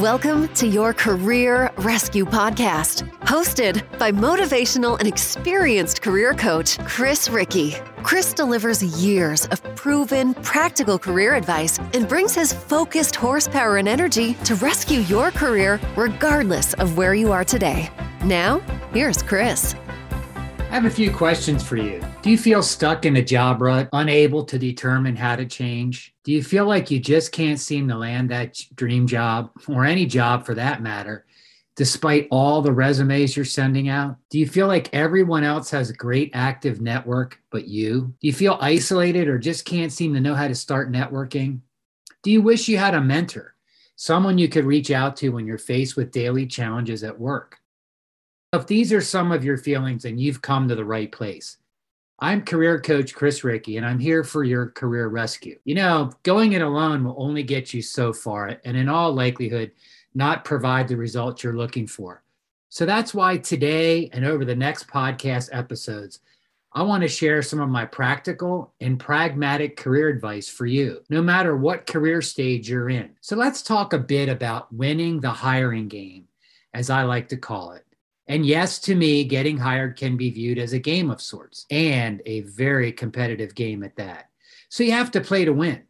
Welcome to your Career Rescue Podcast, hosted by motivational and experienced career coach Chris Ricci. Chris delivers years of proven, practical career advice and brings his focused horsepower and energy to rescue your career regardless of where you are today. Now, here's Chris. I have a few questions for you. Do you feel stuck in a job rut, unable to determine how to change? Do you feel like you just can't seem to land that dream job or any job for that matter, despite all the resumes you're sending out? Do you feel like everyone else has a great active network but you? Do you feel isolated or just can't seem to know how to start networking? Do you wish you had a mentor, someone you could reach out to when you're faced with daily challenges at work? If these are some of your feelings, and you've come to the right place. I'm career coach Chris Ricci, and I'm here for your career rescue. You know, going it alone will only get you so far, and in all likelihood, not provide the results you're looking for. So that's why today and over the next podcast episodes, I want to share some of my practical and pragmatic career advice for you, no matter what career stage you're in. So let's talk a bit about winning the hiring game, as I like to call it. And yes, to me, getting hired can be viewed as a game of sorts and a very competitive game at that. So you have to play to win.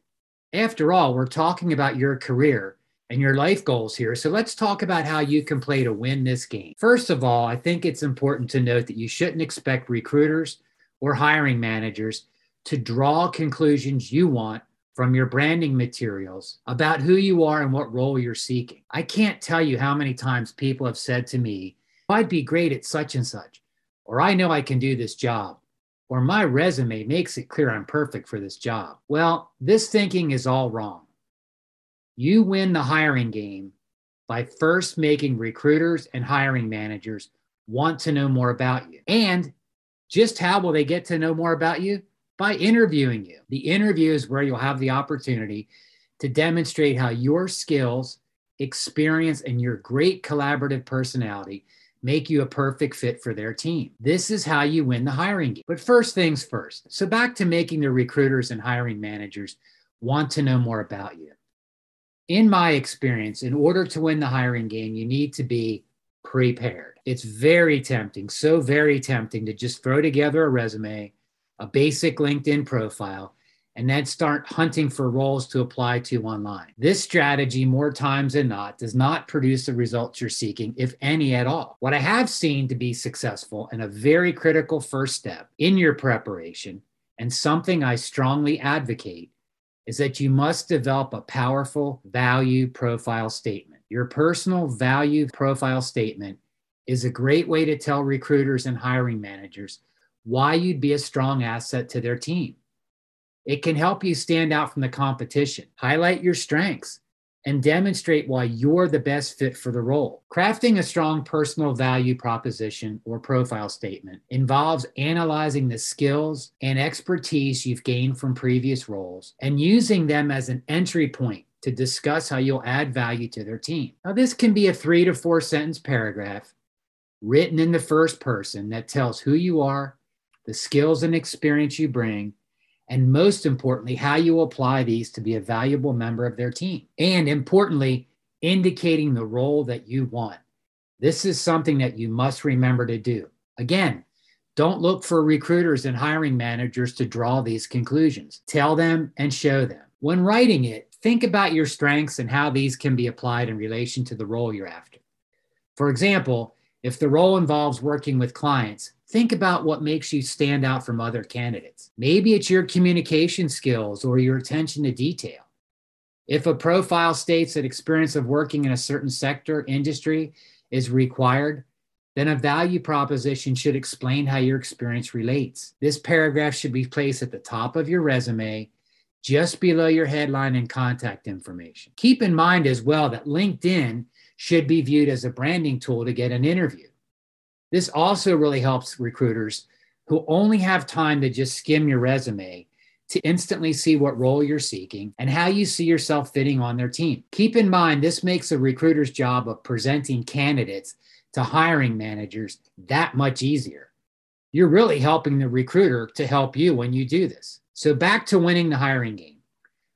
After all, we're talking about your career and your life goals here. So let's talk about how you can play to win this game. First of all, I think it's important to note that you shouldn't expect recruiters or hiring managers to draw conclusions you want from your branding materials about who you are and what role you're seeking. I can't tell you how many times people have said to me, I'd be great at such and such, or I know I can do this job, or my resume makes it clear I'm perfect for this job. Well, this thinking is all wrong. You win the hiring game by first making recruiters and hiring managers want to know more about you. And just how will they get to know more about you? By interviewing you. The interview is where you'll have the opportunity to demonstrate how your skills, experience, and your great collaborative personality make you a perfect fit for their team. This is how you win the hiring game. But first things first. So, back to making the recruiters and hiring managers want to know more about you. In my experience, in order to win the hiring game, you need to be prepared. It's very tempting, so very tempting to just throw together a resume, a basic LinkedIn profile, and then start hunting for roles to apply to online. This strategy, more times than not, does not produce the results you're seeking, if any at all. What I have seen to be successful and a very critical first step in your preparation, and something I strongly advocate, is that you must develop a powerful value profile statement. Your personal value profile statement is a great way to tell recruiters and hiring managers why you'd be a strong asset to their team. It can help you stand out from the competition, highlight your strengths, and demonstrate why you're the best fit for the role. Crafting a strong personal value proposition or profile statement involves analyzing the skills and expertise you've gained from previous roles and using them as an entry point to discuss how you'll add value to their team. Now, this can be a three to four sentence paragraph written in the first person that tells who you are, the skills and experience you bring, and most importantly, how you apply these to be a valuable member of their team. And importantly, indicating the role that you want. This is something that you must remember to do. Again, don't look for recruiters and hiring managers to draw these conclusions. Tell them and show them. When writing it, think about your strengths and how these can be applied in relation to the role you're after. For example, if the role involves working with clients, think about what makes you stand out from other candidates. Maybe it's your communication skills or your attention to detail. If a profile states that experience of working in a certain sector, industry is required, then a value proposition should explain how your experience relates. This paragraph should be placed at the top of your resume, just below your headline and contact information. Keep in mind as well that LinkedIn should be viewed as a branding tool to get an interview. This also really helps recruiters who only have time to just skim your resume to instantly see what role you're seeking and how you see yourself fitting on their team. Keep in mind, this makes a recruiter's job of presenting candidates to hiring managers that much easier. You're really helping the recruiter to help you when you do this. So, back to winning the hiring game.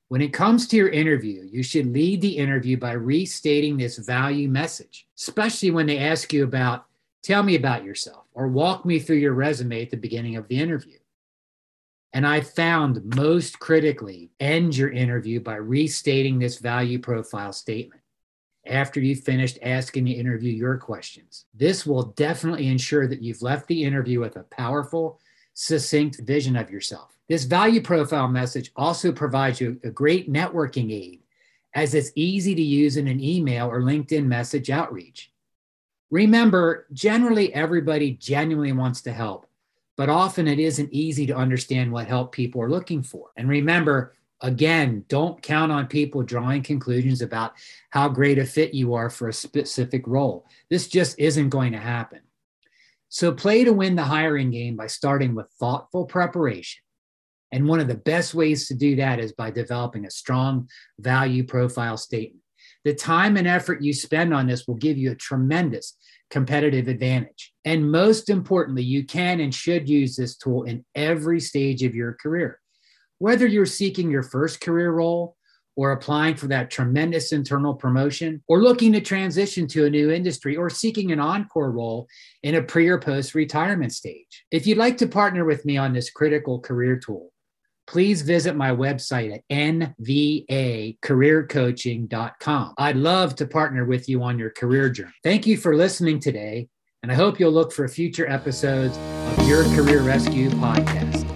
When it comes to your interview, you should lead the interview by restating this value message, especially when they ask you about, tell me about yourself or walk me through your resume at the beginning of the interview. And I found most critically, end your interview by restating this value profile statement after you've finished asking the interview your questions. This will definitely ensure that you've left the interview with a powerful, succinct vision of yourself. This value profile message also provides you a great networking aid as it's easy to use in an email or LinkedIn message outreach. Remember, generally everybody genuinely wants to help, but often it isn't easy to understand what help people are looking for. And remember, again, don't count on people drawing conclusions about how great a fit you are for a specific role. This just isn't going to happen. So, play to win the hiring game by starting with thoughtful preparation and one of the best ways to do that is by developing a strong value profile statement. The time and effort you spend on this will give you a tremendous competitive advantage. And most importantly, you can and should use this tool in every stage of your career. Whether you're seeking your first career role, or applying for that tremendous internal promotion, or looking to transition to a new industry, or seeking an encore role in a pre or post retirement stage. If you'd like to partner with me on this critical career tool, please visit my website at nvacareercoaching.com. I'd love to partner with you on your career journey. Thank you for listening today, and I hope you'll look for future episodes of your Career Rescue podcast.